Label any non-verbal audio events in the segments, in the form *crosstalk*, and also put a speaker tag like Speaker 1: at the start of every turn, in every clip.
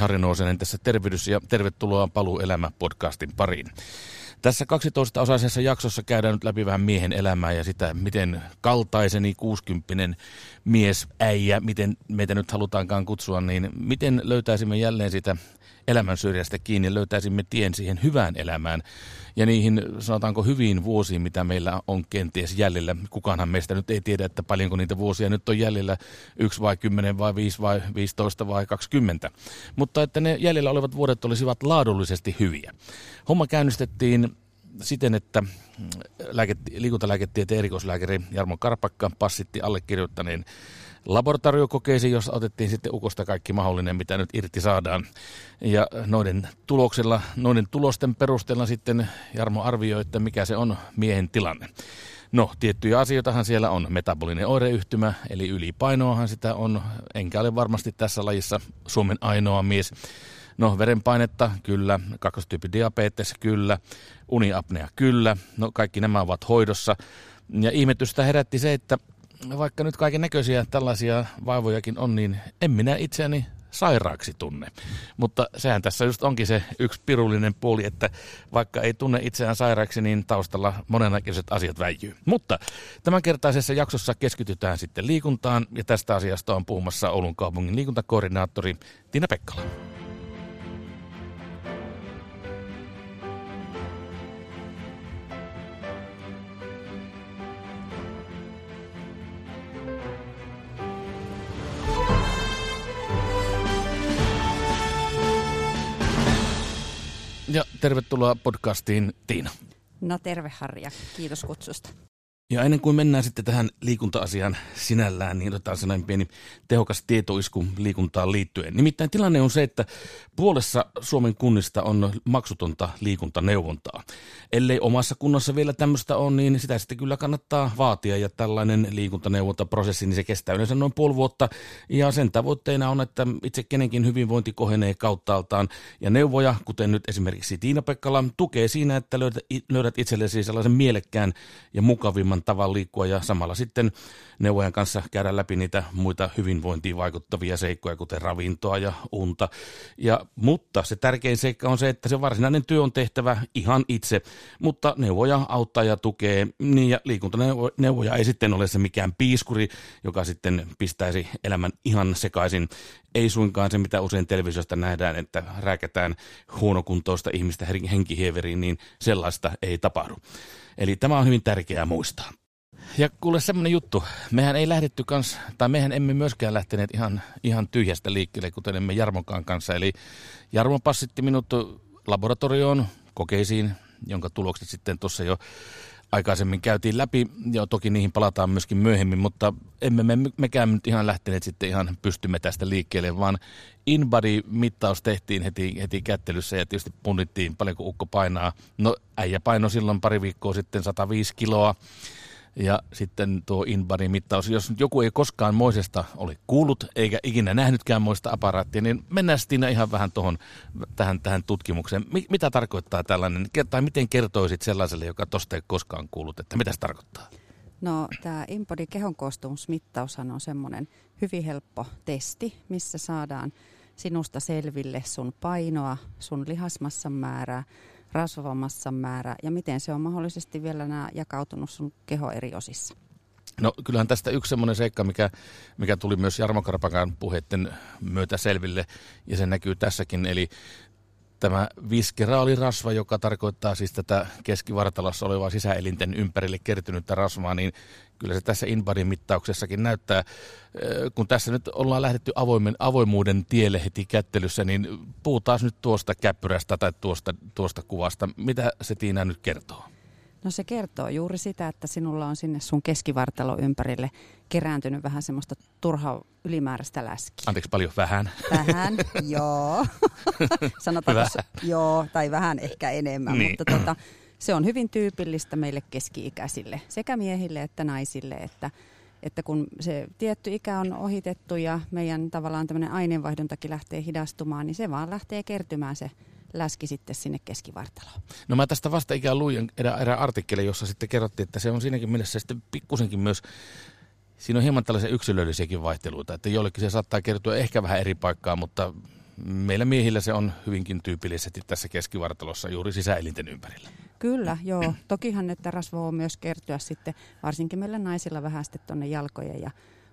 Speaker 1: Harri Nousenen tässä tervehdys ja tervetuloa Paluu elämä podcastin pariin. Tässä 12-osaisessa jaksossa käydään nyt läpi vähän miehen elämää ja sitä, miten kaltaiseni 60 mies, äijä, miten meitä nyt halutaankaan kutsua, niin miten löytäisimme jälleen sitä elämän syrjästä kiinni, löytäisimme tien siihen hyvään elämään ja niihin sanotaanko hyviin vuosiin, mitä meillä on kenties jäljellä. Kukaanhan meistä nyt ei tiedä, että paljonko niitä vuosia nyt on jäljellä, yksi vai kymmenen vai viisi vai 15 vai 20. Mutta että ne jäljellä olevat vuodet olisivat laadullisesti hyviä. Homma käynnistettiin siten, että lääke, liikuntalääketieteen erikoislääkäri Jarmo Karpakka passitti allekirjoittaneen laboratoriokokeisiin, jossa otettiin sitten ukosta kaikki mahdollinen, mitä nyt irti saadaan. Ja noiden tuloksella, noiden tulosten perusteella sitten Jarmo arvioi, että mikä se on miehen tilanne. No, tiettyjä asioitahan siellä on. Metabolinen oireyhtymä, eli ylipainoahan sitä on. Enkä ole varmasti tässä lajissa Suomen ainoa mies. No, verenpainetta, kyllä. Kakkostyyppi diabetes, kyllä. Uniapnea, kyllä. No, kaikki nämä ovat hoidossa. Ja ihmetystä herätti se, että vaikka nyt kaiken näköisiä tällaisia vaivojakin on, niin en minä itseäni sairaaksi tunne. Mutta sehän tässä just onkin se yksi pirullinen puoli, että vaikka ei tunne itseään sairaaksi, niin taustalla monennäköiset asiat väijyy. Mutta tämänkertaisessa jaksossa keskitytään sitten liikuntaan, ja tästä asiasta on puhumassa Oulun kaupungin liikuntakoordinaattori Tiina Pekkala. Ja tervetuloa podcastiin Tiina.
Speaker 2: No terve Harja, kiitos kutsusta.
Speaker 1: Ja ennen kuin mennään sitten tähän liikunta-asiaan sinällään, niin otetaan sellainen pieni tehokas tietoisku liikuntaan liittyen. Nimittäin tilanne on se, että puolessa Suomen kunnista on maksutonta liikuntaneuvontaa. Ellei omassa kunnassa vielä tämmöistä on, niin sitä sitten kyllä kannattaa vaatia. Ja tällainen liikuntaneuvontaprosessi, niin se kestää yleensä noin puoli vuotta. Ja sen tavoitteena on, että itse kenenkin hyvinvointi kohenee kauttaaltaan. Ja neuvoja, kuten nyt esimerkiksi Tiina Pekkala, tukee siinä, että löydät, itsellesi sellaisen mielekkään ja mukavimman paremman tavan liikkua ja samalla sitten neuvojan kanssa käydä läpi niitä muita hyvinvointiin vaikuttavia seikkoja, kuten ravintoa ja unta. Ja, mutta se tärkein seikka on se, että se varsinainen työ on tehtävä ihan itse, mutta neuvoja auttaa ja tukee, niin ja liikuntaneuvoja ei sitten ole se mikään piiskuri, joka sitten pistäisi elämän ihan sekaisin. Ei suinkaan se, mitä usein televisiosta nähdään, että rääkätään huonokuntoista ihmistä henkihieveriin, niin sellaista ei tapahdu. Eli tämä on hyvin tärkeää muistaa. Ja kuule semmoinen juttu, mehän ei lähdetty kans, tai mehän emme myöskään lähteneet ihan, ihan tyhjästä liikkeelle, kuten emme Jarmonkaan kanssa. Eli Jarmo passitti minut laboratorioon kokeisiin, jonka tulokset sitten tuossa jo aikaisemmin käytiin läpi, ja toki niihin palataan myöskin myöhemmin, mutta emme me, mekään nyt ihan lähteneet sitten ihan pystymme tästä liikkeelle, vaan InBody-mittaus tehtiin heti, heti kättelyssä ja tietysti punnittiin paljonko ukko painaa. No äijä paino silloin pari viikkoa sitten 105 kiloa, ja sitten tuo InBody-mittaus, jos joku ei koskaan moisesta ole kuullut eikä ikinä nähnytkään moista aparaattia, niin mennään sitten ihan vähän tuohon, tähän, tähän tutkimukseen. mitä tarkoittaa tällainen, tai miten kertoisit sellaiselle, joka tosta ei koskaan kuullut, että mitä se tarkoittaa?
Speaker 2: No tämä InBody kehon koostumusmittaushan on semmoinen hyvin helppo testi, missä saadaan sinusta selville sun painoa, sun lihasmassan määrää, rasvamassan määrä ja miten se on mahdollisesti vielä nämä jakautunut sun keho eri osissa?
Speaker 1: No kyllähän tästä yksi semmoinen seikka, mikä, mikä tuli myös Jarmo Karpakan puheiden myötä selville, ja se näkyy tässäkin, eli tämä viskeraalirasva, joka tarkoittaa siis tätä keskivartalossa olevaa sisäelinten ympärille kertynyttä rasvaa, niin kyllä se tässä InBodyn mittauksessakin näyttää, kun tässä nyt ollaan lähdetty avoimen, avoimuuden tielle heti kättelyssä, niin puhutaan nyt tuosta käppyrästä tai tuosta, tuosta kuvasta. Mitä se Tiina nyt kertoo?
Speaker 2: No se kertoo juuri sitä, että sinulla on sinne sun keskivartalo ympärille kerääntynyt vähän semmoista turhaa ylimääräistä läskiä.
Speaker 1: Anteeksi paljon, vähän?
Speaker 2: Vähän, *laughs* joo. *laughs* Sanotaanko vähän. joo, tai vähän ehkä enemmän, niin. mutta tota, se on hyvin tyypillistä meille keski-ikäisille, sekä miehille että naisille, että että kun se tietty ikä on ohitettu ja meidän tavallaan tämmöinen aineenvaihduntakin lähtee hidastumaan, niin se vaan lähtee kertymään se läski sitten sinne keskivartaloon.
Speaker 1: No mä tästä vasta ikään luin erään, erään artikkelin, jossa sitten kerrottiin, että se on siinäkin mielessä sitten pikkusenkin myös Siinä on hieman tällaisia yksilöllisiäkin vaihteluita, että jollekin se saattaa kertoa ehkä vähän eri paikkaa, mutta meillä miehillä se on hyvinkin tyypillisesti tässä keskivartalossa juuri sisäelinten ympärillä.
Speaker 2: Kyllä, joo. Tokihan että rasva on myös kertyä sitten, varsinkin meillä naisilla vähän sitten tuonne jalkojen ja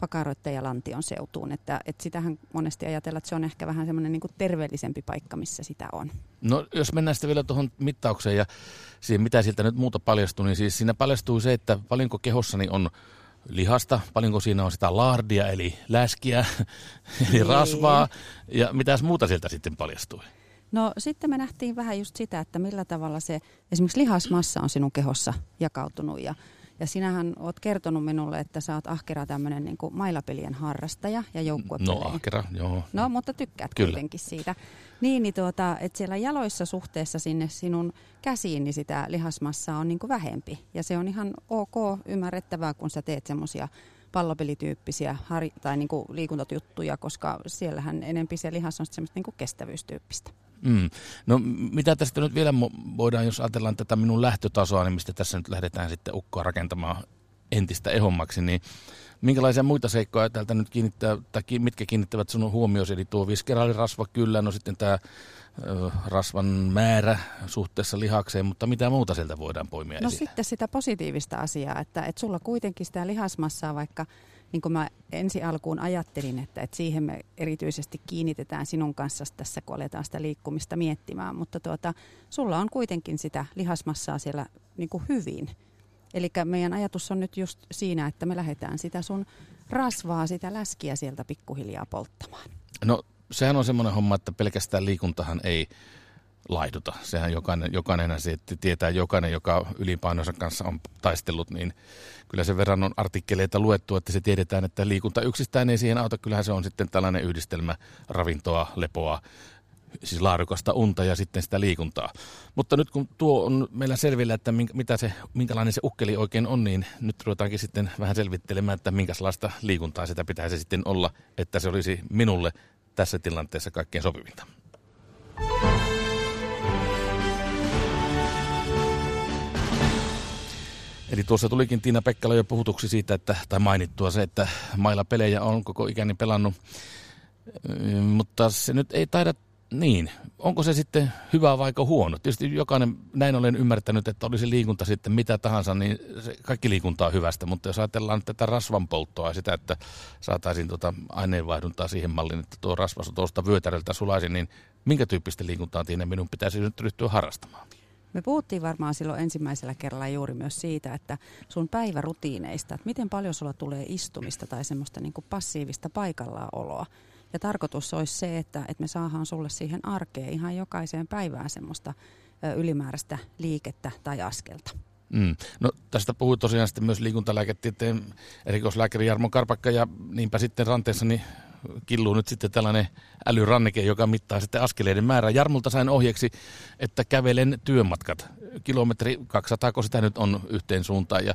Speaker 2: pakaroiden ja lantion seutuun. Että, että sitähän monesti ajatellaan, että se on ehkä vähän semmoinen niin terveellisempi paikka, missä sitä on.
Speaker 1: No jos mennään sitten vielä tuohon mittaukseen ja siihen, mitä sieltä nyt muuta paljastuu, niin siis siinä paljastuu se, että paljonko kehossani on lihasta, paljonko siinä on sitä laardia eli läskiä, *laughs* eli niin. rasvaa ja mitäs muuta sieltä sitten paljastui?
Speaker 2: No sitten me nähtiin vähän just sitä, että millä tavalla se esimerkiksi lihasmassa on sinun kehossa jakautunut ja ja sinähän oot kertonut minulle, että sä oot ahkera tämmöinen niin mailapelien harrastaja ja joukkuepelejä.
Speaker 1: No ahkera, joo.
Speaker 2: No, mutta tykkäät Kyllä. kuitenkin siitä. Niin, niin tuota, että siellä jaloissa suhteessa sinne sinun käsiin, niin sitä lihasmassaa on niin kuin vähempi. Ja se on ihan ok, ymmärrettävää, kun sä teet semmoisia pallopelityyppisiä hari- tai niin kuin liikuntatuttuja, koska siellähän enempi se lihas on semmoista niin kuin kestävyystyyppistä.
Speaker 1: Mm. No mitä tästä nyt vielä voidaan, jos ajatellaan tätä minun lähtötasoa, niin mistä tässä nyt lähdetään sitten ukkoa rakentamaan entistä ehommaksi, niin minkälaisia muita seikkoja täältä nyt kiinnittää, tai mitkä kiinnittävät sinun huomioon, eli tuo viskeraalirasva kyllä, no sitten tämä rasvan määrä suhteessa lihakseen, mutta mitä muuta sieltä voidaan poimia
Speaker 2: No esille? sitten sitä positiivista asiaa, että, että sulla kuitenkin sitä lihasmassaa, vaikka niin kuin mä ensi alkuun ajattelin, että, että siihen me erityisesti kiinnitetään sinun kanssa tässä, kun aletaan sitä liikkumista miettimään, mutta tuota, sulla on kuitenkin sitä lihasmassaa siellä niin kuin hyvin. Eli meidän ajatus on nyt just siinä, että me lähdetään sitä sun rasvaa, sitä läskiä sieltä pikkuhiljaa polttamaan.
Speaker 1: No sehän on semmoinen homma, että pelkästään liikuntahan ei laihduta. Sehän jokainen, jokainen se tietää, jokainen, joka ylipainonsa kanssa on taistellut, niin kyllä sen verran on artikkeleita luettu, että se tiedetään, että liikunta yksistään ei siihen auta. Kyllähän se on sitten tällainen yhdistelmä ravintoa, lepoa, siis laadukasta unta ja sitten sitä liikuntaa. Mutta nyt kun tuo on meillä selvillä, että minkä, mitä se, minkälainen se ukkeli oikein on, niin nyt ruvetaankin sitten vähän selvittelemään, että minkälaista liikuntaa sitä pitäisi sitten olla, että se olisi minulle tässä tilanteessa kaikkein sopivinta. Eli tuossa tulikin Tiina Pekkala jo puhutuksi siitä, että, tai mainittua se, että mailla pelejä on koko ikäni pelannut, mutta se nyt ei taida niin. Onko se sitten hyvä vai huono? Tietysti jokainen, näin olen ymmärtänyt, että olisi liikunta sitten mitä tahansa, niin se, kaikki liikunta on hyvästä. Mutta jos ajatellaan tätä rasvan polttoa ja sitä, että saataisiin tuota aineenvaihduntaa siihen malliin, että tuo rasva tuosta vyötäröltä sulaisi, niin minkä tyyppistä liikuntaa Tiina minun pitäisi nyt ryhtyä harrastamaan?
Speaker 2: Me puhuttiin varmaan silloin ensimmäisellä kerralla juuri myös siitä, että sun päivärutiineista, että miten paljon sulla tulee istumista tai semmoista niin kuin passiivista paikallaoloa. Ja tarkoitus olisi se, että, että me saadaan sulle siihen arkeen ihan jokaiseen päivään semmoista ylimääräistä liikettä tai askelta.
Speaker 1: Mm. No, tästä puhui tosiaan sitten myös liikuntalääketieteen erikoislääkäri Jarmo Karpakka ja niinpä sitten ranteessani killuu nyt sitten tällainen älyranneke, joka mittaa sitten askeleiden määrää. Jarmulta sain ohjeeksi, että kävelen työmatkat. Kilometri 200, kun sitä nyt on yhteen suuntaan. Ja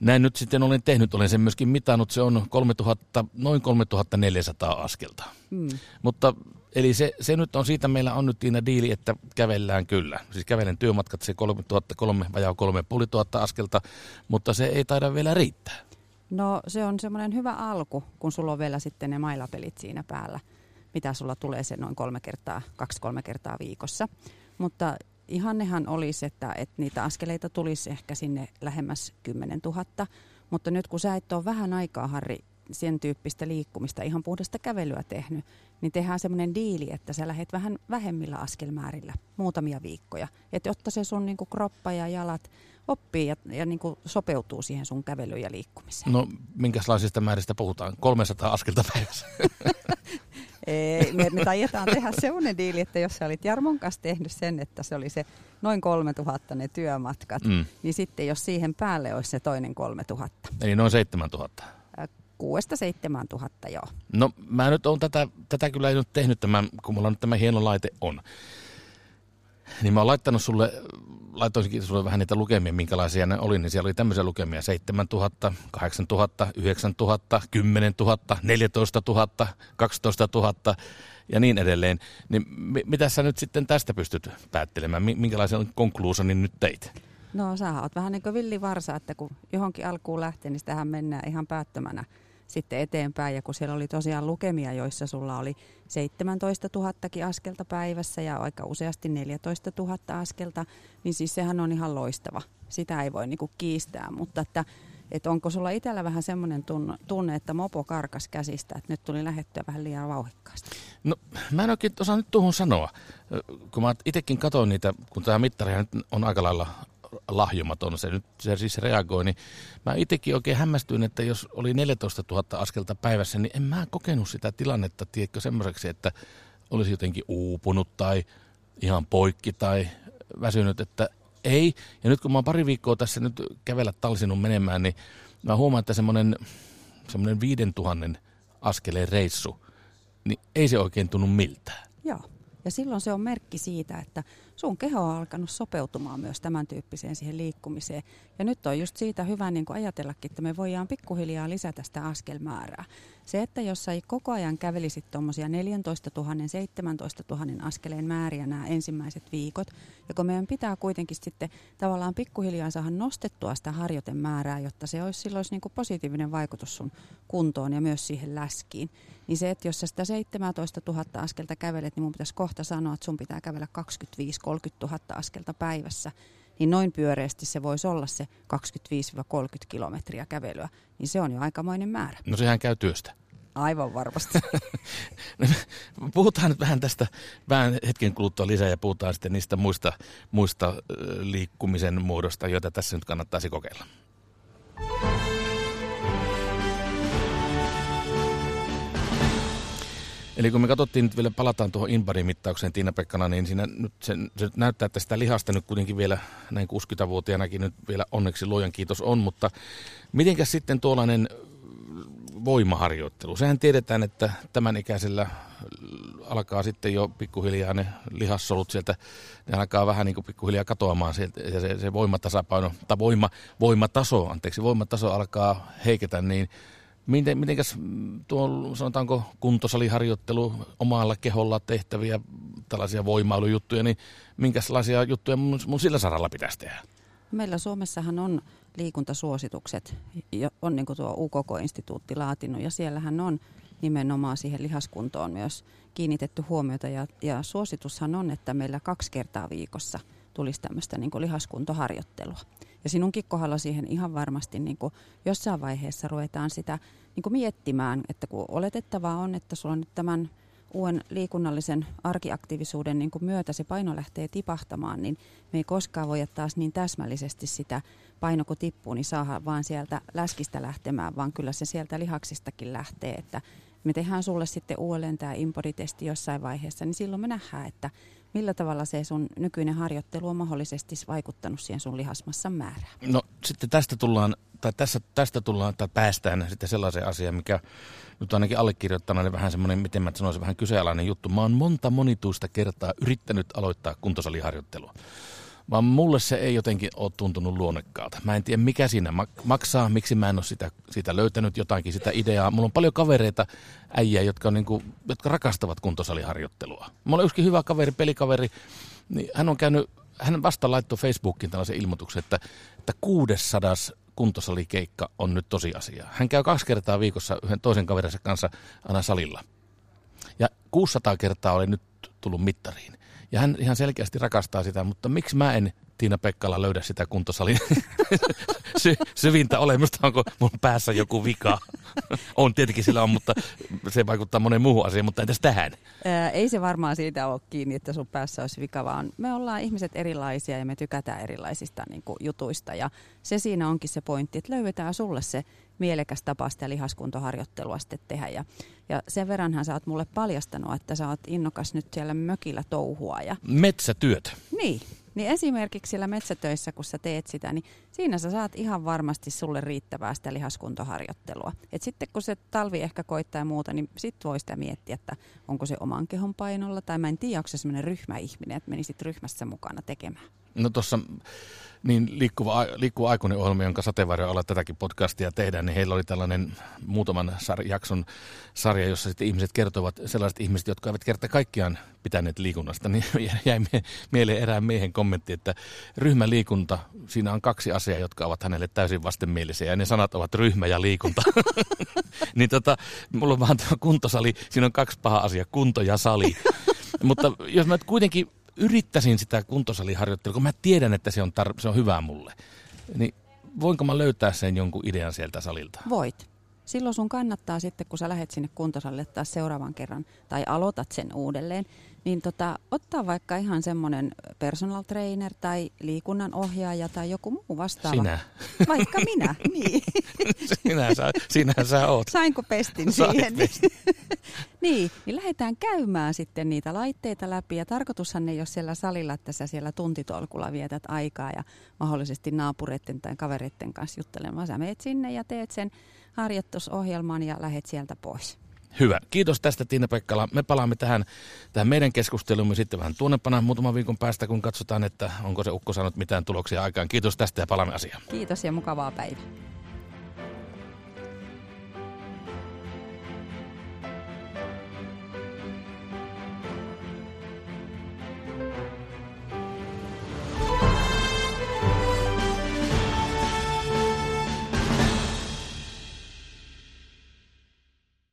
Speaker 1: näin nyt sitten olen tehnyt, olen sen myöskin mitannut. Se on 3000, noin 3400 askelta. Hmm. Mutta Eli se, se nyt on siitä, meillä on nyt siinä diili, että kävellään kyllä. Siis kävelen työmatkat se 3003, vajaa 3500 askelta, mutta se ei taida vielä riittää.
Speaker 2: No se on semmoinen hyvä alku, kun sulla on vielä sitten ne mailapelit siinä päällä, mitä sulla tulee se noin kolme kertaa, kaksi-kolme kertaa viikossa. Mutta ihannehan olisi, että, että niitä askeleita tulisi ehkä sinne lähemmäs 10 000. Mutta nyt kun sä et ole vähän aikaa, Harri, sen tyyppistä liikkumista, ihan puhdasta kävelyä tehnyt, niin tehdään semmoinen diili, että sä lähdet vähän vähemmillä askelmäärillä muutamia viikkoja. Että jotta se sun niin kuin, kroppa ja jalat oppii ja, ja niin kuin sopeutuu siihen sun kävelyyn ja liikkumiseen.
Speaker 1: No, minkälaisista määristä puhutaan? 300 askelta päivässä? *laughs*
Speaker 2: Ei, me, me taietaan tehdä sellainen diili, että jos sä olit Jarmon kanssa tehnyt sen, että se oli se noin 3000 ne työmatkat, mm. niin sitten jos siihen päälle olisi se toinen 3000.
Speaker 1: Eli noin 7000?
Speaker 2: 6-7 tuhatta, joo.
Speaker 1: No mä nyt on tätä, tätä kyllä ei nyt tehnyt tämän, kun mulla nyt tämä hieno laite on. Niin mä oon laittanut sulle, laitoinkin sulle vähän niitä lukemia, minkälaisia ne oli, niin siellä oli tämmöisiä lukemia 7000, 8000, 9000, 10 000, 14 000, 12 000 ja niin edelleen. Niin mitä sä nyt sitten tästä pystyt päättelemään? Minkälaisen konkluusionin nyt teit?
Speaker 2: No sä oot vähän niin kuin villivarsa, että kun johonkin alkuun lähtee, niin sitähän mennään ihan päättömänä sitten eteenpäin. Ja kun siellä oli tosiaan lukemia, joissa sulla oli 17 000 askelta päivässä ja aika useasti 14 000 askelta, niin siis sehän on ihan loistava. Sitä ei voi niinku kiistää, mutta että että onko sulla itsellä vähän semmoinen tunne, että mopo karkas käsistä, että nyt tuli lähettyä vähän liian vauhikkaasti?
Speaker 1: No mä en oikein osaa nyt tuohon sanoa. Kun mä itsekin katsoin niitä, kun tämä mittari on aika lailla lahjomaton, se nyt se siis reagoi, niin mä itsekin oikein hämmästyin, että jos oli 14 000 askelta päivässä, niin en mä kokenut sitä tilannetta, tiedätkö, semmoiseksi, että olisi jotenkin uupunut tai ihan poikki tai väsynyt, että ei. Ja nyt kun mä oon pari viikkoa tässä nyt kävellä talsinut menemään, niin mä huomaan, että semmoinen, semmoinen 5000 askeleen reissu, niin ei se oikein tunnu miltään.
Speaker 2: Joo. Ja silloin se on merkki siitä, että sun keho on alkanut sopeutumaan myös tämän tyyppiseen siihen liikkumiseen. Ja nyt on just siitä hyvä niin kuin ajatellakin, että me voidaan pikkuhiljaa lisätä sitä askelmäärää. Se, että jos sä koko ajan kävelisit tuommoisia 14 000, 17 000 askeleen määriä nämä ensimmäiset viikot, ja kun meidän pitää kuitenkin sitten tavallaan pikkuhiljaa saada nostettua sitä harjoitemäärää, jotta se olisi silloin niin kuin positiivinen vaikutus sun kuntoon ja myös siihen läskiin, niin se, että jos sä sitä 17 000 askelta kävelet, niin mun pitäisi kohta sanoa, että sun pitää kävellä 25-30 000 askelta päivässä, niin noin pyöreästi se voisi olla se 25-30 kilometriä kävelyä, niin se on jo aikamoinen määrä.
Speaker 1: No sehän käy työstä.
Speaker 2: Aivan varmasti. *laughs*
Speaker 1: puhutaan nyt vähän tästä vähän hetken kuluttua lisää ja puhutaan sitten niistä muista, muista liikkumisen muodosta, joita tässä nyt kannattaisi kokeilla. Eli kun me katsottiin nyt vielä, palataan tuohon Inbari-mittaukseen Tiina Pekkana, niin siinä nyt se, se näyttää, että sitä lihasta nyt kuitenkin vielä näin 60-vuotiaanakin nyt vielä onneksi luojan kiitos on, mutta mitenkäs sitten tuollainen voimaharjoittelu? Sehän tiedetään, että tämän ikäisellä alkaa sitten jo pikkuhiljaa ne lihassolut sieltä, ne alkaa vähän niin kuin pikkuhiljaa katoamaan sieltä, ja se, se voimatasapaino, tai voima, voimataso, anteeksi, voimataso alkaa heiketä, niin Miten, mitenkäs tuo, sanotaanko kuntosaliharjoittelu omalla keholla tehtäviä tällaisia voimailujuttuja, niin minkälaisia juttuja mun, mun sillä saralla pitäisi tehdä?
Speaker 2: Meillä Suomessahan on liikuntasuositukset, on niin kuin tuo UKK-instituutti laatinut ja siellähän on nimenomaan siihen lihaskuntoon myös kiinnitetty huomiota ja, ja suositushan on, että meillä kaksi kertaa viikossa tulisi tämmöistä niin kuin lihaskuntoharjoittelua. Ja sinunkin kohdalla siihen ihan varmasti niin kuin jossain vaiheessa ruvetaan sitä niin kuin miettimään, että kun oletettavaa on, että sulla on nyt tämän uuden liikunnallisen arkiaktiivisuuden niin kuin myötä se paino lähtee tipahtamaan, niin me ei koskaan voi taas niin täsmällisesti sitä paino kun tippuu, niin saada vaan sieltä läskistä lähtemään, vaan kyllä se sieltä lihaksistakin lähtee, että me tehdään sulle sitten uudelleen tämä impoditesti jossain vaiheessa, niin silloin me nähdään, että millä tavalla se sun nykyinen harjoittelu on mahdollisesti vaikuttanut siihen sun lihasmassan määrään?
Speaker 1: No sitten tästä tullaan, tai tässä, tästä tullaan, tai päästään sitten sellaiseen asiaan, mikä nyt ainakin allekirjoittanut vähän semmoinen, miten mä sanoisin, vähän kyseenalainen juttu. Mä oon monta monituista kertaa yrittänyt aloittaa kuntosaliharjoittelua vaan mulle se ei jotenkin ole tuntunut luonnekkaalta. Mä en tiedä, mikä siinä maksaa, miksi mä en ole sitä, sitä löytänyt jotakin, sitä ideaa. Mulla on paljon kavereita, äijä, jotka, on niin kuin, jotka rakastavat kuntosaliharjoittelua. Mulla on yksikin hyvä kaveri, pelikaveri, niin hän on käynyt, hän vasta laittoi Facebookiin tällaisen ilmoituksen, että, että 600 kuntosalikeikka on nyt tosiasia. Hän käy kaksi kertaa viikossa yhden toisen kaverinsa kanssa aina salilla. Ja 600 kertaa oli nyt tullut mittariin. Ja hän ihan selkeästi rakastaa sitä, mutta miksi mä en Tiina Pekkala löydä sitä kuntosalin *laughs* sy- syvintä olemusta, onko mun päässä joku vika. *laughs* on tietenkin sillä on, mutta se vaikuttaa monen muuhun asiaan, mutta entäs tähän?
Speaker 2: Ää, ei se varmaan siitä ole kiinni, että sun päässä olisi vika, vaan me ollaan ihmiset erilaisia ja me tykätään erilaisista niin kuin, jutuista. Ja se siinä onkin se pointti, että löydetään sulle se mielekäs tapa sitä lihaskuntoharjoittelua sitten tehdä. Ja, ja sen verranhan sä oot mulle paljastanut, että sä oot innokas nyt siellä mökillä touhua. Ja...
Speaker 1: Metsätyöt.
Speaker 2: Niin, niin esimerkiksi siellä metsätöissä, kun sä teet sitä, niin siinä sä saat ihan varmasti sulle riittävää sitä lihaskuntoharjoittelua. Et sitten kun se talvi ehkä koittaa ja muuta, niin sit voi sitä miettiä, että onko se oman kehon painolla, tai mä en tiedä, onko se sellainen ryhmäihminen, että menisit ryhmässä mukana tekemään.
Speaker 1: No tuossa niin liikkuva, liikkuva aikuinen ohjelma, jonka sateenvarjo alla tätäkin podcastia tehdään, niin heillä oli tällainen muutaman sar- jakson sarja, jossa sitten ihmiset kertovat, sellaiset ihmiset, jotka eivät kerta kaikkiaan pitäneet liikunnasta, niin *laughs* jäi mieleen erään miehen kommentti, että ryhmäliikunta, siinä on kaksi asiaa, jotka ovat hänelle täysin vastenmielisiä, ja ne sanat ovat ryhmä ja liikunta. *laughs* niin tota, mulla on vaan tämä kuntosali, siinä on kaksi paha asiaa, kunto ja sali. *laughs* Mutta jos mä kuitenkin yrittäisin sitä kuntosaliharjoittelua, kun mä tiedän, että se on, tar- se on hyvää mulle, niin voinko mä löytää sen jonkun idean sieltä salilta?
Speaker 2: Voit. Silloin sun kannattaa sitten, kun sä lähdet sinne kuntosalille taas seuraavan kerran tai aloitat sen uudelleen, niin tota, ottaa vaikka ihan semmoinen personal trainer tai liikunnan ohjaaja tai joku muu vastaava.
Speaker 1: Sinä.
Speaker 2: Vaikka minä, *laughs* niin.
Speaker 1: Sinä sä, sinä sä oot.
Speaker 2: Sainko pestin Sait siihen? Pestin. *laughs* niin, niin lähdetään käymään sitten niitä laitteita läpi ja tarkoitushan ei ole siellä salilla, että sä siellä tuntitolkulla vietät aikaa ja mahdollisesti naapureiden tai kavereiden kanssa juttelemaan. Sä meet sinne ja teet sen harjoitusohjelman ja lähet sieltä pois.
Speaker 1: Hyvä. Kiitos tästä Tiina Pekkala. Me palaamme tähän, tähän meidän keskustelumme sitten vähän tuonnepana muutaman viikon päästä, kun katsotaan, että onko se ukko saanut mitään tuloksia aikaan. Kiitos tästä ja palaamme asiaan.
Speaker 2: Kiitos ja mukavaa päivää.